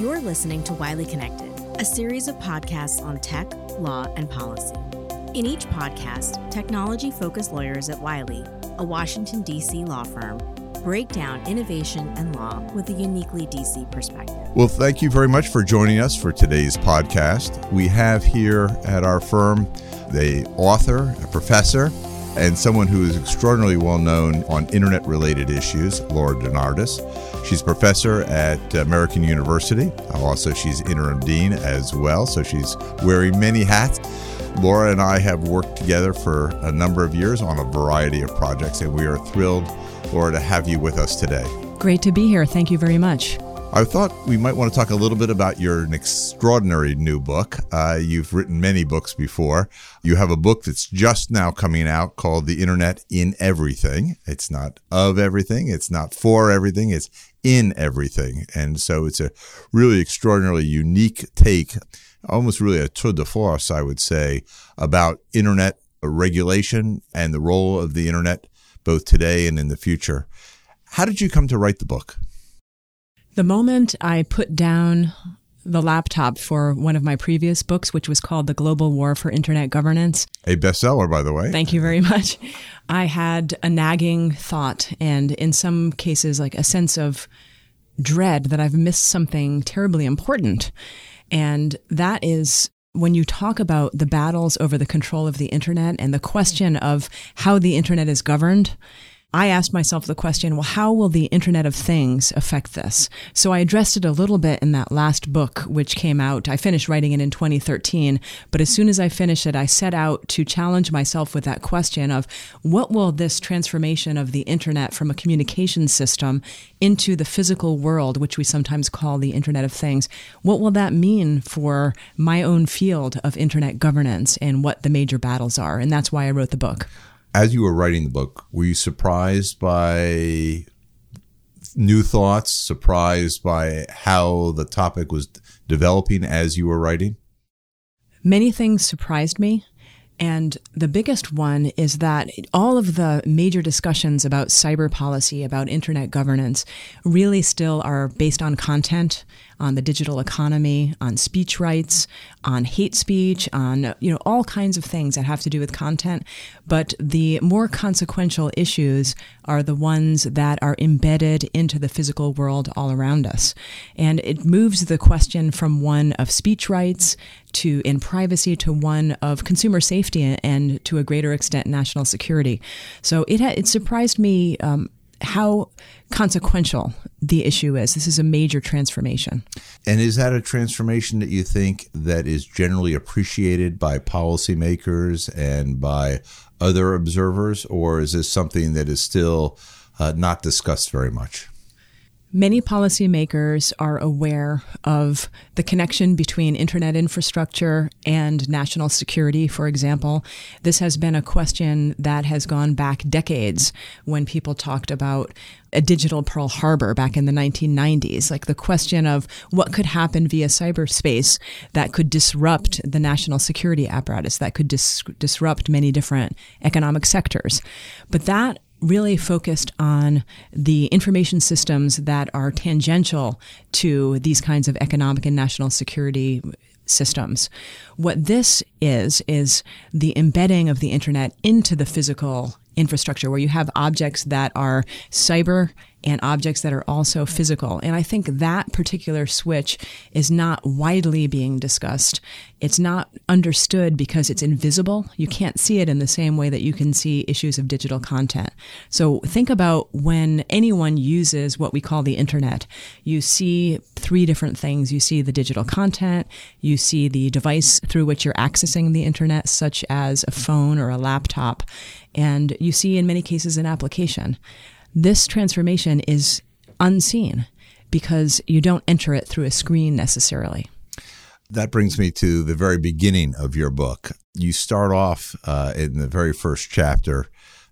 You're listening to Wiley Connected, a series of podcasts on tech, law, and policy. In each podcast, technology focused lawyers at Wiley, a Washington, D.C. law firm, break down innovation and law with a uniquely DC perspective. Well, thank you very much for joining us for today's podcast. We have here at our firm the author, a professor, and someone who is extraordinarily well known on internet related issues, Laura DeNardis. She's professor at American University. Also, she's interim dean as well, so she's wearing many hats. Laura and I have worked together for a number of years on a variety of projects, and we are thrilled, Laura, to have you with us today. Great to be here. Thank you very much. I thought we might want to talk a little bit about your extraordinary new book. Uh, you've written many books before. You have a book that's just now coming out called The Internet in Everything. It's not of everything, it's not for everything, it's in everything. And so it's a really extraordinarily unique take, almost really a tour de force, I would say, about Internet regulation and the role of the Internet both today and in the future. How did you come to write the book? The moment I put down the laptop for one of my previous books, which was called The Global War for Internet Governance. A bestseller, by the way. Thank you very much. I had a nagging thought, and in some cases, like a sense of dread that I've missed something terribly important. And that is when you talk about the battles over the control of the internet and the question of how the internet is governed I asked myself the question, well, how will the Internet of Things affect this? So I addressed it a little bit in that last book, which came out. I finished writing it in 2013, but as soon as I finished it, I set out to challenge myself with that question of what will this transformation of the Internet from a communication system into the physical world, which we sometimes call the Internet of Things, what will that mean for my own field of Internet governance and what the major battles are? And that's why I wrote the book as you were writing the book, were you surprised by new thoughts, surprised by how the topic was developing as you were writing? Many things surprised me. And the biggest one is that all of the major discussions about cyber policy, about internet governance, really still are based on content, on the digital economy, on speech rights, on hate speech, on you know all kinds of things that have to do with content. But the more consequential issues are the ones that are embedded into the physical world all around us, and it moves the question from one of speech rights to in privacy to one of consumer safety and to a greater extent national security. So it ha- it surprised me um, how consequential the issue is. This is a major transformation. And is that a transformation that you think that is generally appreciated by policymakers and by other observers, or is this something that is still uh, not discussed very much? Many policymakers are aware of the connection between internet infrastructure and national security, for example. This has been a question that has gone back decades when people talked about a digital Pearl Harbor back in the 1990s, like the question of what could happen via cyberspace that could disrupt the national security apparatus, that could dis- disrupt many different economic sectors. But that really focused on the information systems that are tangential to these kinds of economic and national security systems. What this is, is the embedding of the internet into the physical infrastructure where you have objects that are cyber and objects that are also physical. And I think that particular switch is not widely being discussed. It's not understood because it's invisible. You can't see it in the same way that you can see issues of digital content. So think about when anyone uses what we call the internet. You see three different things. You see the digital content, you see the device through which you're accessing the internet, such as a phone or a laptop, and you see in many cases an application. This transformation is unseen because you don't enter it through a screen necessarily. That brings me to the very beginning of your book. You start off uh, in the very first chapter,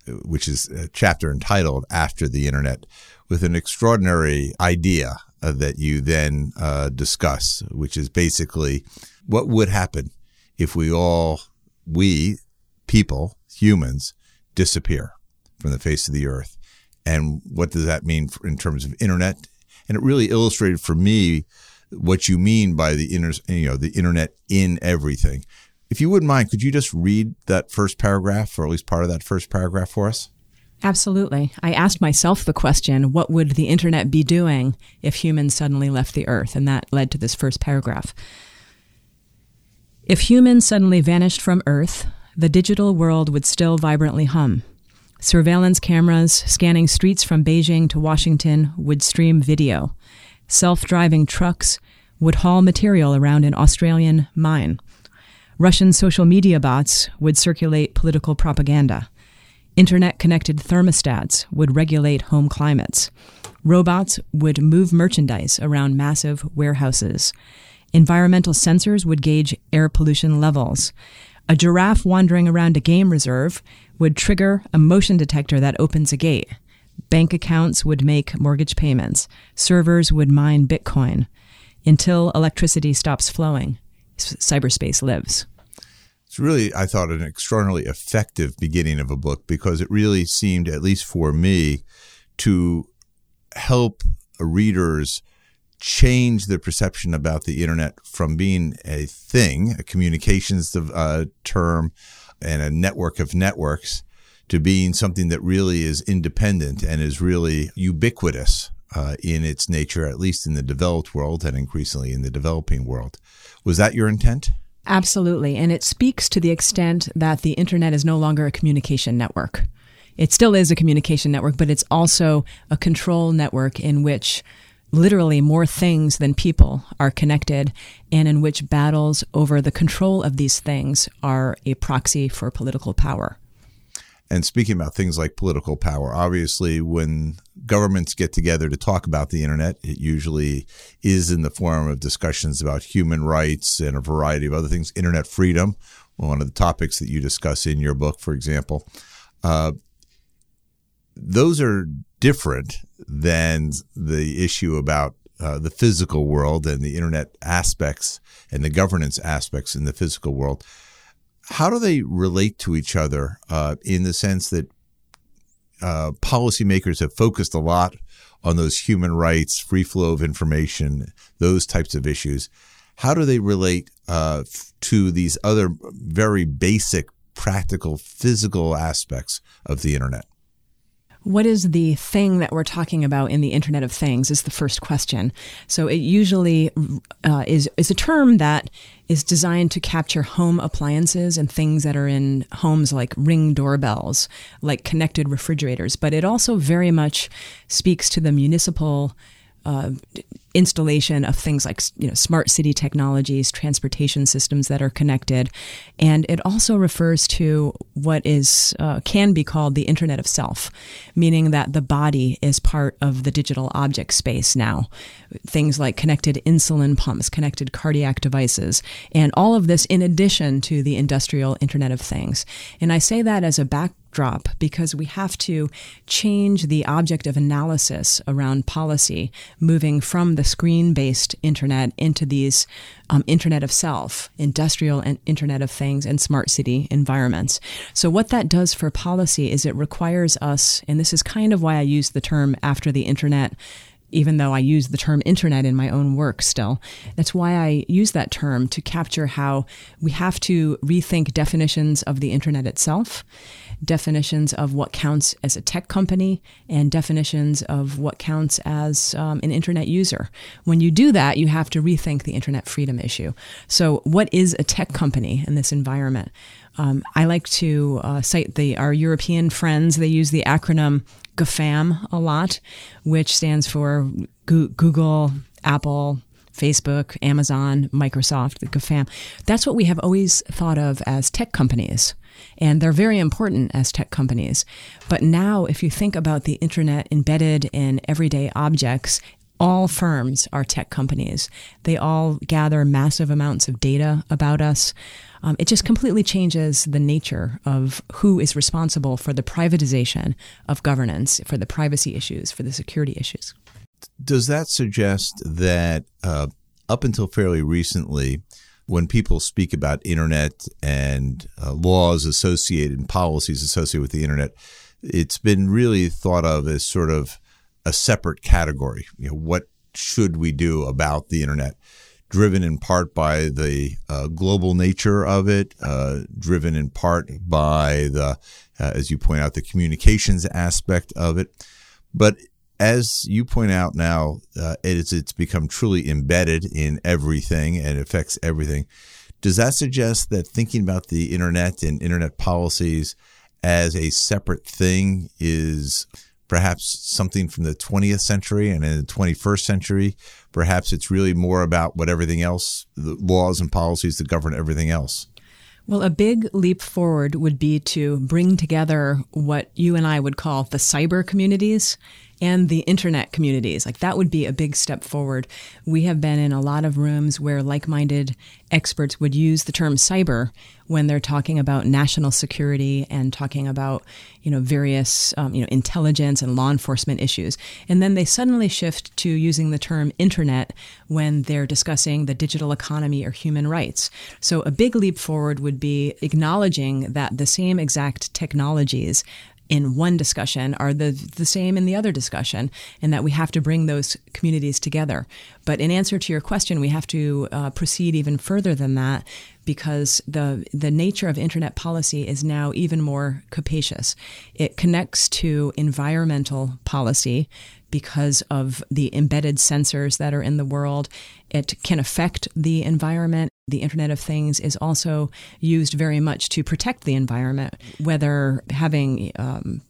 which is a chapter entitled After the Internet, with an extraordinary idea uh, that you then uh, discuss, which is basically what would happen if we all, we people, humans, disappear from the face of the earth and what does that mean in terms of internet? And it really illustrated for me what you mean by the inter, you know, the internet in everything. If you wouldn't mind, could you just read that first paragraph, or at least part of that first paragraph for us? Absolutely. I asked myself the question what would the internet be doing if humans suddenly left the earth? And that led to this first paragraph. If humans suddenly vanished from Earth, the digital world would still vibrantly hum. Surveillance cameras scanning streets from Beijing to Washington would stream video. Self driving trucks would haul material around an Australian mine. Russian social media bots would circulate political propaganda. Internet connected thermostats would regulate home climates. Robots would move merchandise around massive warehouses. Environmental sensors would gauge air pollution levels. A giraffe wandering around a game reserve would trigger a motion detector that opens a gate. Bank accounts would make mortgage payments. Servers would mine Bitcoin. Until electricity stops flowing, cyberspace lives. It's really, I thought, an extraordinarily effective beginning of a book because it really seemed, at least for me, to help readers change their perception about the internet from being a thing, a communications uh, term, and a network of networks, to being something that really is independent and is really ubiquitous uh, in its nature, at least in the developed world and increasingly in the developing world. Was that your intent? Absolutely. And it speaks to the extent that the internet is no longer a communication network. It still is a communication network, but it's also a control network in which literally more things than people are connected and in which battles over the control of these things are a proxy for political power. And speaking about things like political power, obviously, when governments get together to talk about the internet, it usually is in the form of discussions about human rights and a variety of other things. Internet freedom, one of the topics that you discuss in your book, for example. Uh, those are different than the issue about uh, the physical world and the internet aspects and the governance aspects in the physical world how do they relate to each other uh, in the sense that uh, policymakers have focused a lot on those human rights, free flow of information, those types of issues? How do they relate uh, to these other very basic, practical, physical aspects of the internet? What is the thing that we're talking about in the Internet of Things is the first question. So it usually uh, is is a term that is designed to capture home appliances and things that are in homes like ring doorbells, like connected refrigerators. But it also very much speaks to the municipal uh, installation of things like you know smart city technologies, transportation systems that are connected, and it also refers to what is uh, can be called the Internet of Self, meaning that the body is part of the digital object space now. Things like connected insulin pumps, connected cardiac devices, and all of this in addition to the industrial Internet of Things. And I say that as a back drop because we have to change the object of analysis around policy, moving from the screen based internet into these um, Internet of Self, industrial and Internet of Things, and smart city environments. So, what that does for policy is it requires us, and this is kind of why I use the term after the internet even though I use the term internet in my own work still. That's why I use that term to capture how we have to rethink definitions of the internet itself definitions of what counts as a tech company and definitions of what counts as um, an internet user. When you do that, you have to rethink the internet freedom issue. So, what is a tech company in this environment? Um, I like to uh, cite the our European friends. They use the acronym GAFAM a lot, which stands for Google, Apple, Facebook, Amazon, Microsoft, the GAFAM. That's what we have always thought of as tech companies. And they're very important as tech companies. But now, if you think about the internet embedded in everyday objects, all firms are tech companies. They all gather massive amounts of data about us. Um, it just completely changes the nature of who is responsible for the privatization of governance, for the privacy issues, for the security issues. Does that suggest that uh, up until fairly recently, when people speak about internet and uh, laws associated and policies associated with the internet, it's been really thought of as sort of a separate category. You know, what should we do about the internet? Driven in part by the uh, global nature of it, uh, driven in part by the, uh, as you point out, the communications aspect of it. But as you point out now, uh, it's it's become truly embedded in everything and affects everything. Does that suggest that thinking about the internet and internet policies as a separate thing is perhaps something from the 20th century and in the 21st century. Perhaps it's really more about what everything else, the laws and policies that govern everything else. Well, a big leap forward would be to bring together what you and I would call the cyber communities and the internet communities. Like that would be a big step forward. We have been in a lot of rooms where like minded experts would use the term cyber when they're talking about national security and talking about, you know, various, um, you know, intelligence and law enforcement issues. And then they suddenly shift to using the term internet when they're discussing the digital economy or human rights. So a big leap forward would be acknowledging that the same exact technologies in one discussion are the, the same in the other discussion, and that we have to bring those communities together. But in answer to your question, we have to uh, proceed even further than that because the the nature of internet policy is now even more capacious. It connects to environmental policy because of the embedded sensors that are in the world. It can affect the environment. The Internet of Things is also used very much to protect the environment, whether having um,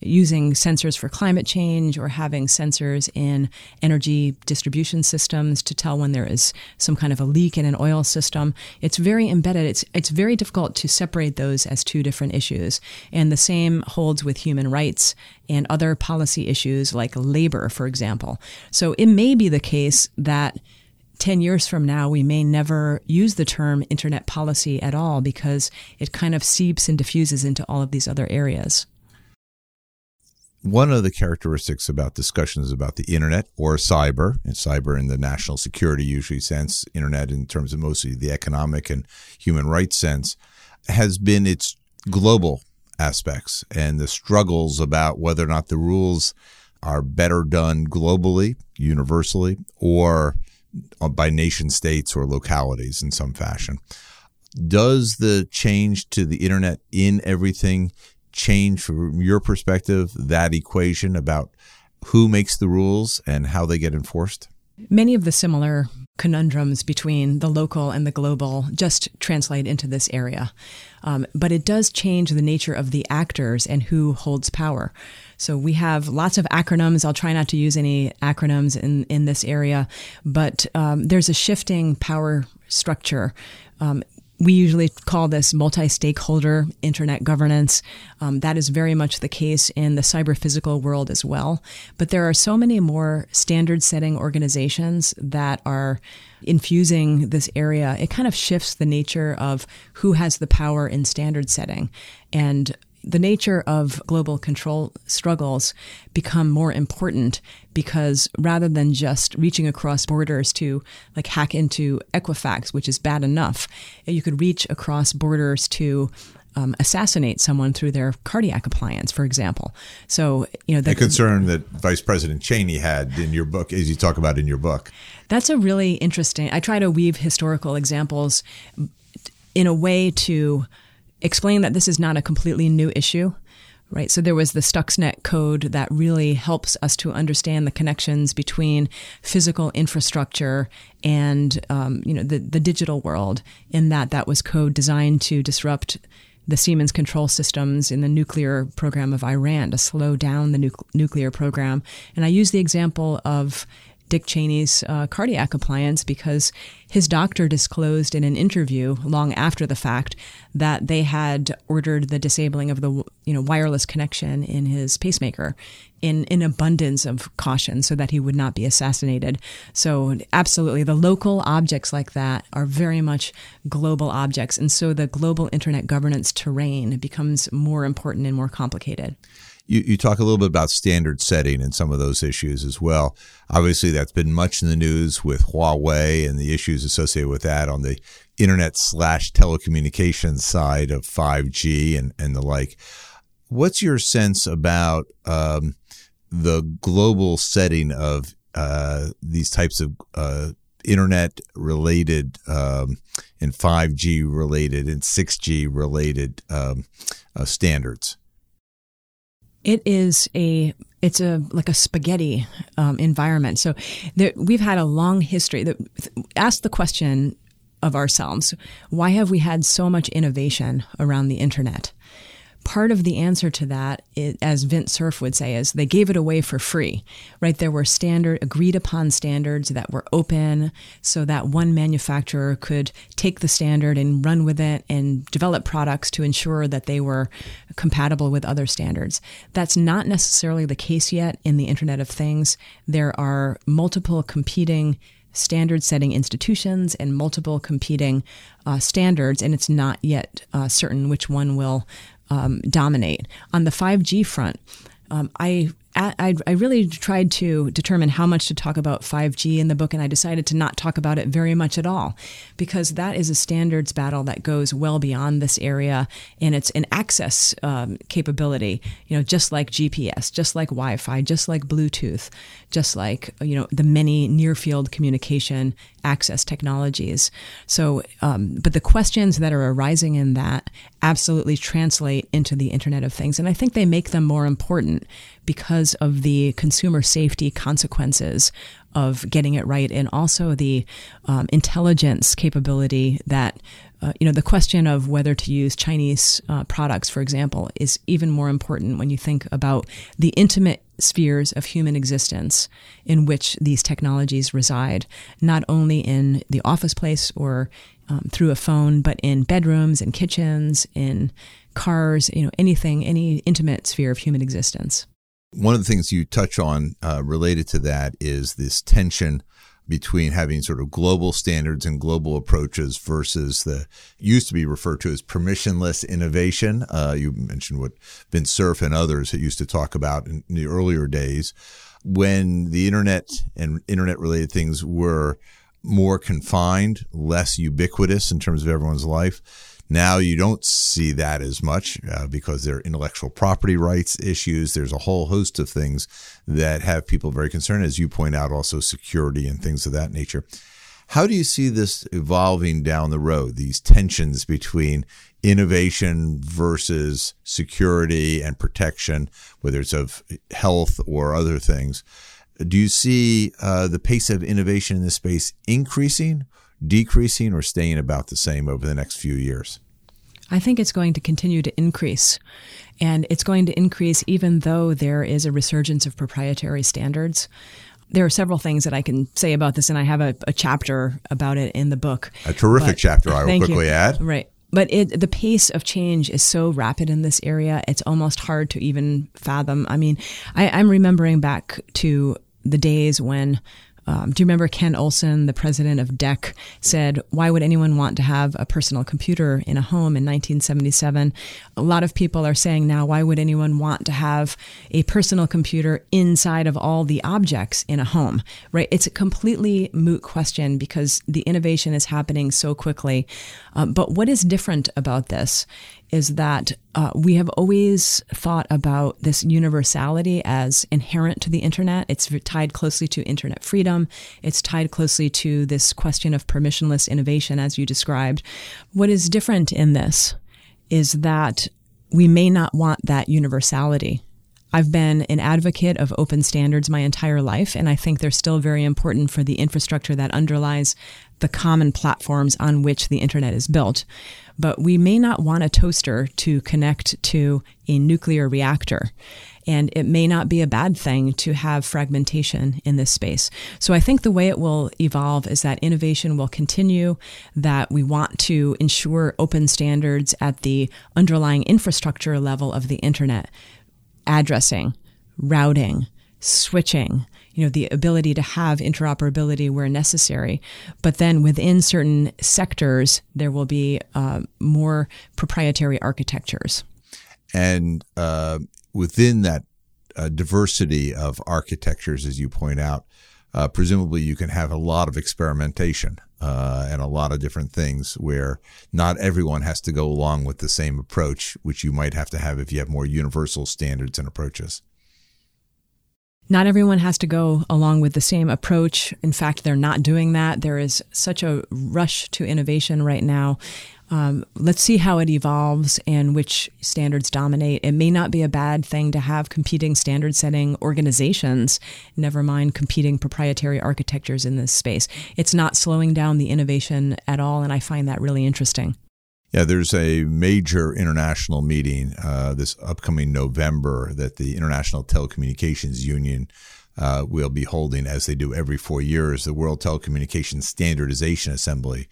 using sensors for climate change or having sensors in energy distribution systems to tell when there is some kind of a leak in an oil system. It's very embedded. It's it's very difficult to separate those as two different issues. And the same holds with human rights and other policy issues like labor, for example. So it may be the case that 10 years from now, we may never use the term internet policy at all because it kind of seeps and diffuses into all of these other areas. One of the characteristics about discussions about the internet or cyber, and cyber in the national security usually sense, internet in terms of mostly the economic and human rights sense, has been its global aspects and the struggles about whether or not the rules are better done globally, universally, or by nation states or localities in some fashion. Does the change to the internet in everything change from your perspective that equation about who makes the rules and how they get enforced? Many of the similar conundrums between the local and the global just translate into this area. Um, but it does change the nature of the actors and who holds power. So we have lots of acronyms. I'll try not to use any acronyms in, in this area, but um, there's a shifting power structure. Um, we usually call this multi stakeholder internet governance. Um, that is very much the case in the cyber physical world as well. But there are so many more standard setting organizations that are infusing this area. It kind of shifts the nature of who has the power in standard setting. And the nature of global control struggles become more important because rather than just reaching across borders to like hack into Equifax, which is bad enough, you could reach across borders to um, assassinate someone through their cardiac appliance, for example. So, you know, the, the concern that Vice President Cheney had in your book, as you talk about in your book. That's a really interesting. I try to weave historical examples in a way to explain that this is not a completely new issue right? So there was the Stuxnet code that really helps us to understand the connections between physical infrastructure and um, you know the the digital world. In that, that was code designed to disrupt the Siemens control systems in the nuclear program of Iran to slow down the nu- nuclear program. And I use the example of Dick Cheney's uh, cardiac appliance because his doctor disclosed in an interview long after the fact that they had ordered the disabling of the you know wireless connection in his pacemaker in in abundance of caution so that he would not be assassinated. So absolutely the local objects like that are very much global objects and so the global internet governance terrain becomes more important and more complicated. You, you talk a little bit about standard setting and some of those issues as well. Obviously, that's been much in the news with Huawei and the issues associated with that on the internet slash telecommunications side of 5G and, and the like. What's your sense about um, the global setting of uh, these types of uh, internet related um, and 5G related and 6G related um, uh, standards? It is a it's a like a spaghetti um, environment. So there, we've had a long history. That ask the question of ourselves: Why have we had so much innovation around the internet? Part of the answer to that, is, as Vint Cerf would say, is they gave it away for free, right? There were standard, agreed upon standards that were open so that one manufacturer could take the standard and run with it and develop products to ensure that they were compatible with other standards. That's not necessarily the case yet in the Internet of Things. There are multiple competing standard setting institutions and multiple competing uh, standards, and it's not yet uh, certain which one will um, dominate. On the 5G front, um, I I, I, really tried to determine how much to talk about 5G in the book, and I decided to not talk about it very much at all because that is a standards battle that goes well beyond this area, and it's an access um, capability. You know, just like GPS, just like Wi-Fi, just like Bluetooth, just like you know the many near-field communication access technologies. So, um, but the questions that are arising in that absolutely translate into the Internet of Things, and I think they make them more important because of the consumer safety consequences of getting it right and also the um, intelligence capability that uh, you know the question of whether to use Chinese uh, products, for example, is even more important when you think about the intimate spheres of human existence in which these technologies reside, not only in the office place or um, through a phone, but in bedrooms and kitchens, in cars, you know, anything, any intimate sphere of human existence. One of the things you touch on uh, related to that is this tension between having sort of global standards and global approaches versus the used to be referred to as permissionless innovation. Uh, you mentioned what Vint Cerf and others used to talk about in the earlier days when the internet and internet related things were more confined, less ubiquitous in terms of everyone's life now you don't see that as much uh, because there are intellectual property rights issues. There's a whole host of things that have people very concerned, as you point out, also security and things of that nature. How do you see this evolving down the road, these tensions between innovation versus security and protection, whether it's of health or other things? Do you see uh, the pace of innovation in this space increasing decreasing or staying about the same over the next few years? I think it's going to continue to increase. And it's going to increase even though there is a resurgence of proprietary standards. There are several things that I can say about this, and I have a, a chapter about it in the book. A terrific but, chapter, I will quickly you. add. Right. But it, the pace of change is so rapid in this area, it's almost hard to even fathom. I mean, I, I'm remembering back to the days when um, do you remember Ken Olsen, the president of DEC, said, Why would anyone want to have a personal computer in a home in 1977? A lot of people are saying now, Why would anyone want to have a personal computer inside of all the objects in a home, right? It's a completely moot question because the innovation is happening so quickly. Uh, but what is different about this is that uh, we have always thought about this universality as inherent to the internet. It's tied closely to internet freedom. It's tied closely to this question of permissionless innovation, as you described. What is different in this is that we may not want that universality. I've been an advocate of open standards my entire life, and I think they're still very important for the infrastructure that underlies the common platforms on which the internet is built but we may not want a toaster to connect to a nuclear reactor. And it may not be a bad thing to have fragmentation in this space. So I think the way it will evolve is that innovation will continue, that we want to ensure open standards at the underlying infrastructure level of the internet, addressing, routing, switching, you know, the ability to have interoperability where necessary. But then within certain sectors, there will be uh, more proprietary architectures. And uh, within that uh, diversity of architectures, as you point out, uh, presumably you can have a lot of experimentation uh, and a lot of different things where not everyone has to go along with the same approach, which you might have to have if you have more universal standards and approaches. Not everyone has to go along with the same approach. In fact, they're not doing that. There is such a rush to innovation right now. Um, let's see how it evolves and which standards dominate. It may not be a bad thing to have competing standard setting organizations, never mind competing proprietary architectures in this space. It's not slowing down the innovation at all, and I find that really interesting. Yeah, there's a major international meeting uh, this upcoming November that the International Telecommunications Union uh, will be holding, as they do every four years, the World Telecommunications Standardization Assembly.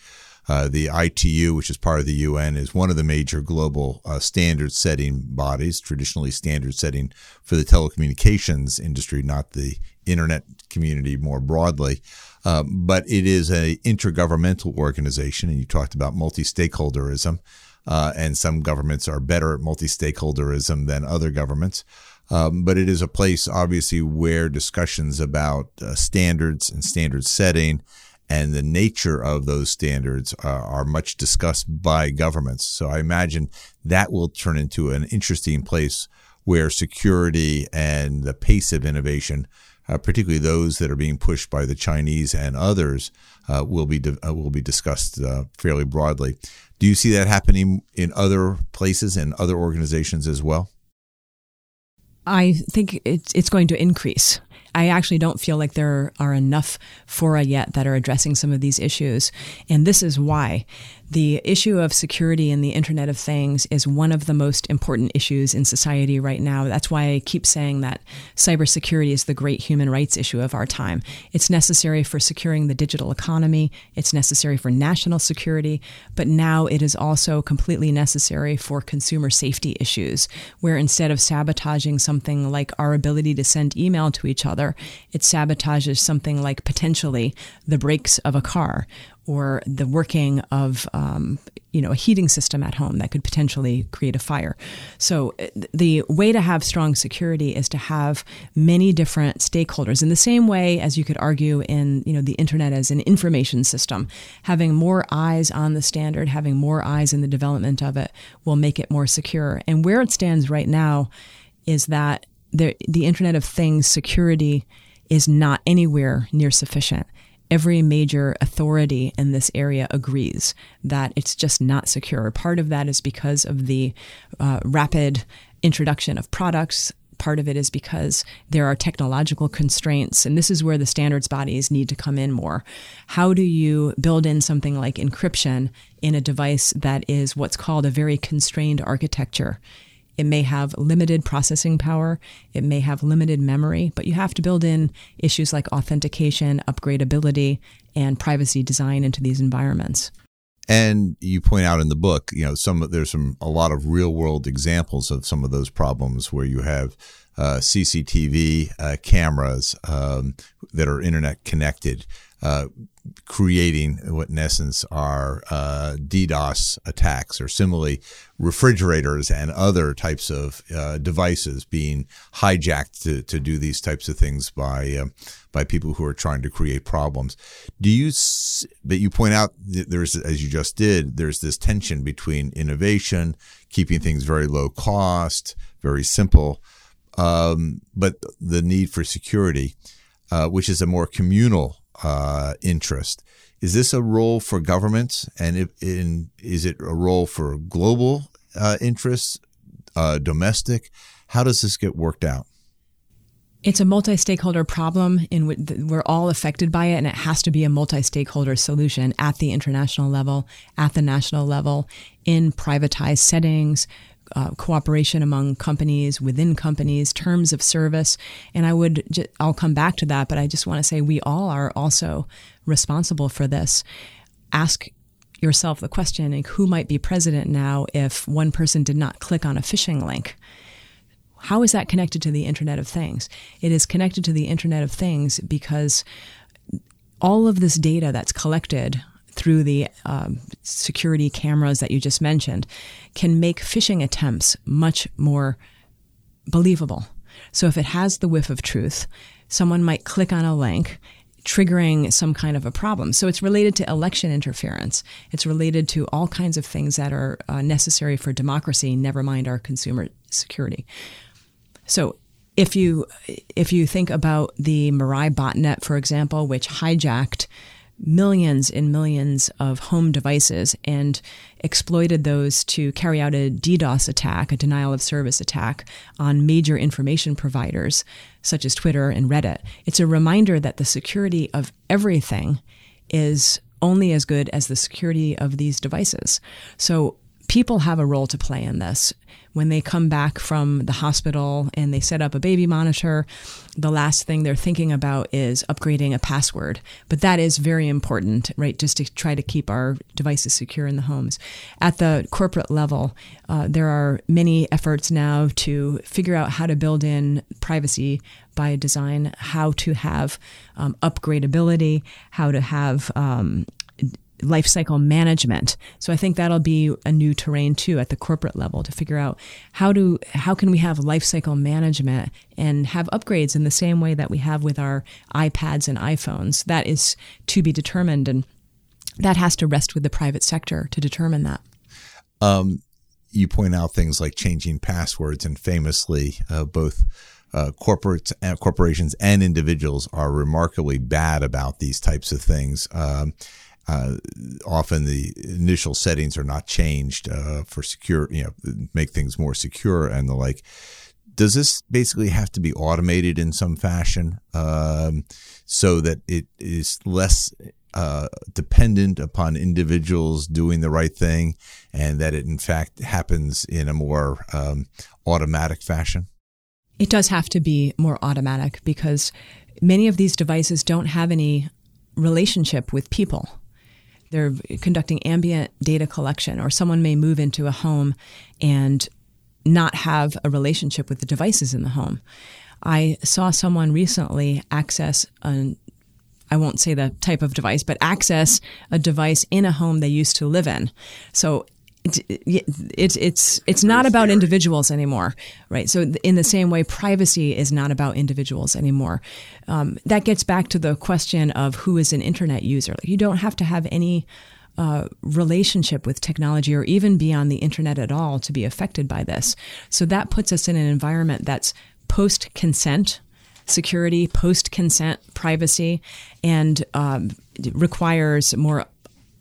Uh, the ITU, which is part of the UN, is one of the major global uh, standard setting bodies, traditionally standard setting for the telecommunications industry, not the internet community more broadly. Um, but it is a intergovernmental organization, and you talked about multi-stakeholderism, uh, and some governments are better at multi-stakeholderism than other governments. Um, but it is a place, obviously, where discussions about uh, standards and standard setting and the nature of those standards uh, are much discussed by governments. So I imagine that will turn into an interesting place where security and the pace of innovation uh, particularly those that are being pushed by the Chinese and others, uh, will be uh, will be discussed uh, fairly broadly. Do you see that happening in other places and other organizations as well? I think it's it's going to increase. I actually don't feel like there are enough fora yet that are addressing some of these issues. And this is why the issue of security in the Internet of Things is one of the most important issues in society right now. That's why I keep saying that cybersecurity is the great human rights issue of our time. It's necessary for securing the digital economy, it's necessary for national security, but now it is also completely necessary for consumer safety issues, where instead of sabotaging something like our ability to send email to each other, it sabotages something like potentially the brakes of a car or the working of um, you know a heating system at home that could potentially create a fire. So uh, the way to have strong security is to have many different stakeholders. In the same way as you could argue in you know the internet as an information system, having more eyes on the standard, having more eyes in the development of it will make it more secure. And where it stands right now is that the the Internet of Things security is not anywhere near sufficient every major authority in this area agrees that it's just not secure. Part of that is because of the uh, rapid introduction of products. Part of it is because there are technological constraints, and this is where the standards bodies need to come in more. How do you build in something like encryption in a device that is what's called a very constrained architecture? It may have limited processing power. It may have limited memory, but you have to build in issues like authentication, upgradability, and privacy design into these environments. And you point out in the book, you know, some there's some a lot of real world examples of some of those problems where you have uh, CCTV uh, cameras um, that are internet connected uh, creating what in essence are uh, DDoS attacks, or similarly refrigerators and other types of uh, devices being hijacked to, to do these types of things by uh, by people who are trying to create problems. Do you? But you point out that there's, as you just did, there's this tension between innovation, keeping things very low cost, very simple, um, but the need for security, uh, which is a more communal uh, interest. Is this a role for governments, and if, in, is it a role for global uh, interests, uh, domestic? How does this get worked out? It's a multi-stakeholder problem in which we're all affected by it, and it has to be a multi-stakeholder solution at the international level, at the national level, in privatized settings, uh, cooperation among companies, within companies, terms of service. And I would, ju- I'll come back to that, but I just want to say we all are also responsible for this. Ask yourself the question like, who might be president now if one person did not click on a phishing link? How is that connected to the Internet of Things? It is connected to the Internet of Things because all of this data that's collected through the um, security cameras that you just mentioned can make phishing attempts much more believable. So if it has the whiff of truth, someone might click on a link triggering some kind of a problem. So it's related to election interference. It's related to all kinds of things that are uh, necessary for democracy, never mind our consumer security. So if you if you think about the Mirai botnet, for example, which hijacked millions and millions of home devices and exploited those to carry out a DDoS attack, a denial of service attack on major information providers such as Twitter and Reddit. It's a reminder that the security of everything is only as good as the security of these devices. So people have a role to play in this when they come back from the hospital and they set up a baby monitor, the last thing they're thinking about is upgrading a password. But that is very important, right? Just to try to keep our devices secure in the homes. At the corporate level, uh, there are many efforts now to figure out how to build in privacy by design, how to have um, upgradability, how to have um, life cycle management. So I think that'll be a new terrain too at the corporate level to figure out how do how can we have life cycle management and have upgrades in the same way that we have with our iPads and iPhones. That is to be determined and that has to rest with the private sector to determine that. Um, you point out things like changing passwords, and famously, uh, both uh, corporates, uh, corporations, and individuals are remarkably bad about these types of things. Um, uh, often the initial settings are not changed uh, for secure, you know, make things more secure and the like. Does this basically have to be automated in some fashion um, so that it is less uh, dependent upon individuals doing the right thing and that it in fact happens in a more um, automatic fashion? It does have to be more automatic because many of these devices don't have any relationship with people they're conducting ambient data collection, or someone may move into a home and not have a relationship with the devices in the home. I saw someone recently access an I won't say the type of device, but access a device in a home they used to live in. So it's it's it's not about individuals anymore, right? So in the same way, privacy is not about individuals anymore. Um, that gets back to the question of who is an internet user. You don't have to have any uh, relationship with technology or even be on the internet at all to be affected by this. So that puts us in an environment that's post consent security, post consent privacy, and um, requires more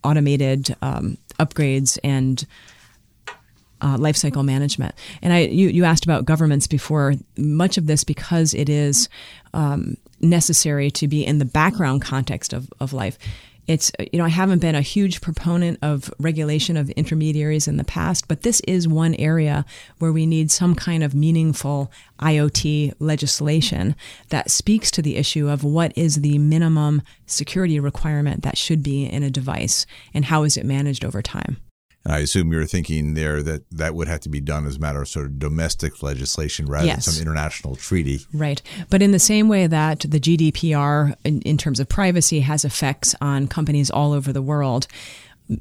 automated um, upgrades and uh, lifecycle management. And I, you, you asked about governments before. Much of this because it is um, necessary to be in the background context of, of life it's uh, you know I haven't been a huge proponent of regulation of intermediaries in the past, but this is one area where we need some kind of meaningful IoT legislation that speaks to the issue of what is the minimum security requirement that should be in a device and how is it managed over time. And I assume you're thinking there that that would have to be done as a matter of sort of domestic legislation rather yes. than some international treaty. Right. But in the same way that the GDPR, in, in terms of privacy, has effects on companies all over the world,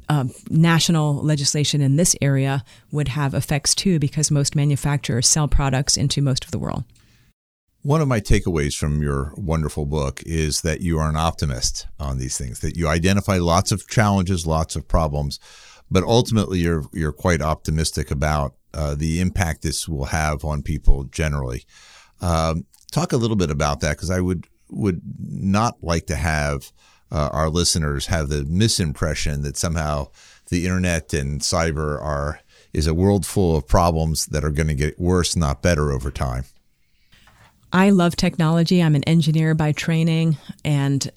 uh, national legislation in this area would have effects too because most manufacturers sell products into most of the world. One of my takeaways from your wonderful book is that you are an optimist on these things, that you identify lots of challenges, lots of problems, but ultimately you're you're quite optimistic about uh, the impact this will have on people generally. Um, talk a little bit about that because I would would not like to have uh, our listeners have the misimpression that somehow the internet and cyber are is a world full of problems that are going to get worse, not better over time. I love technology. I'm an engineer by training, and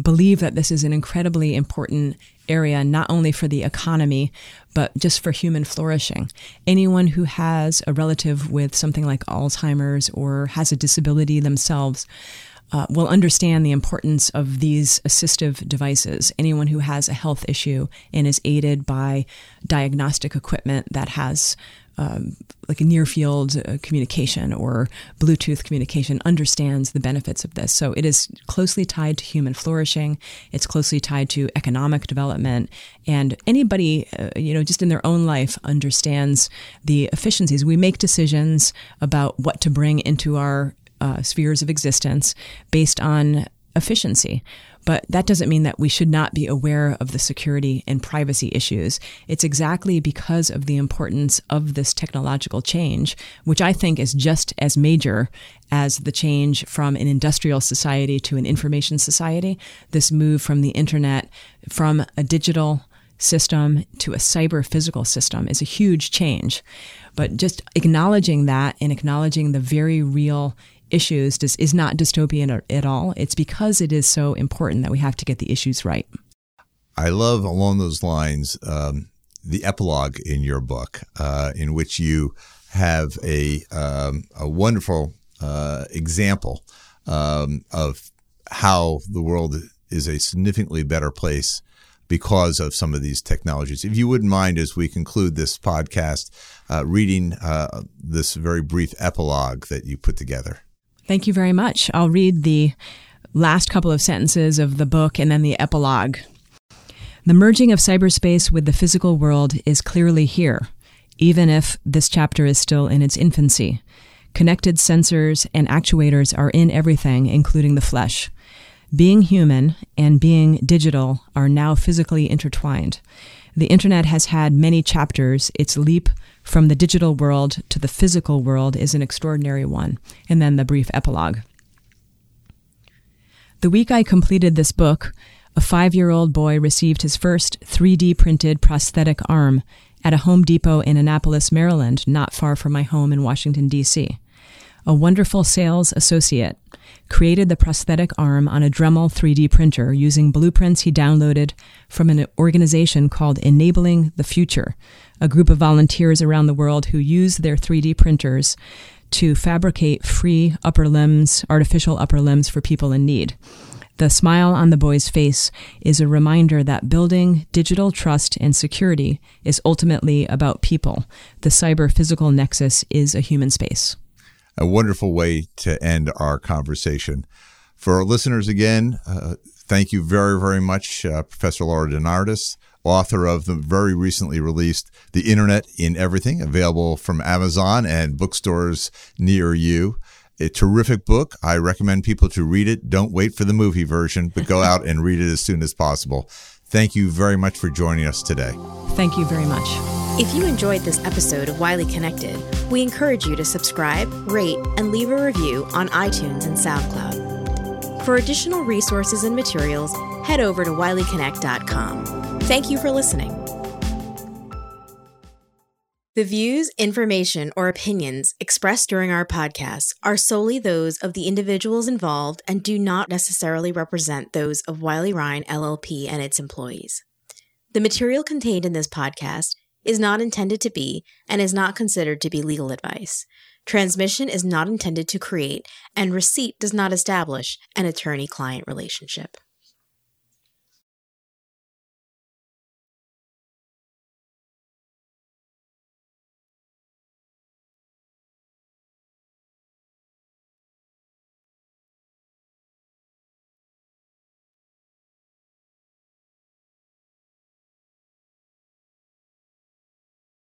believe that this is an incredibly important area, not only for the economy, but just for human flourishing. Anyone who has a relative with something like Alzheimer's or has a disability themselves uh, will understand the importance of these assistive devices. Anyone who has a health issue and is aided by diagnostic equipment that has um, like a near field uh, communication or Bluetooth communication understands the benefits of this. So it is closely tied to human flourishing. It's closely tied to economic development. And anybody, uh, you know, just in their own life understands the efficiencies. We make decisions about what to bring into our uh, spheres of existence based on efficiency. But that doesn't mean that we should not be aware of the security and privacy issues. It's exactly because of the importance of this technological change, which I think is just as major as the change from an industrial society to an information society. This move from the internet, from a digital system to a cyber physical system is a huge change. But just acknowledging that and acknowledging the very real issues does, is not dystopian at all. It's because it is so important that we have to get the issues right. I love along those lines um, the epilogue in your book, uh, in which you have a um, a wonderful uh, example um, of how the world is a significantly better place because of some of these technologies. If you wouldn't mind, as we conclude this podcast, uh, reading uh, this very brief epilogue that you put together. Thank you very much. I'll read the last couple of sentences of the book and then the epilogue. The merging of cyberspace with the physical world is clearly here, even if this chapter is still in its infancy. Connected sensors and actuators are in everything, including the flesh. Being human and being digital are now physically intertwined. The internet has had many chapters. Its leap from the digital world to the physical world is an extraordinary one. And then the brief epilogue. The week I completed this book, a five year old boy received his first 3D printed prosthetic arm at a Home Depot in Annapolis, Maryland, not far from my home in Washington, D.C. A wonderful sales associate created the prosthetic arm on a Dremel 3D printer using blueprints he downloaded from an organization called Enabling the Future, a group of volunteers around the world who use their 3D printers to fabricate free upper limbs, artificial upper limbs for people in need. The smile on the boy's face is a reminder that building digital trust and security is ultimately about people. The cyber physical nexus is a human space a wonderful way to end our conversation. For our listeners, again, uh, thank you very, very much, uh, Professor Laura DeNardis, author of the very recently released The Internet in Everything, available from Amazon and bookstores near you. A terrific book. I recommend people to read it. Don't wait for the movie version, but go out and read it as soon as possible. Thank you very much for joining us today. Thank you very much. If you enjoyed this episode of Wiley Connected, we encourage you to subscribe, rate, and leave a review on iTunes and SoundCloud. For additional resources and materials, head over to wileyconnect.com. Thank you for listening. The views, information, or opinions expressed during our podcast are solely those of the individuals involved and do not necessarily represent those of Wiley Rein LLP and its employees. The material contained in this podcast is not intended to be and is not considered to be legal advice. Transmission is not intended to create, and receipt does not establish an attorney client relationship.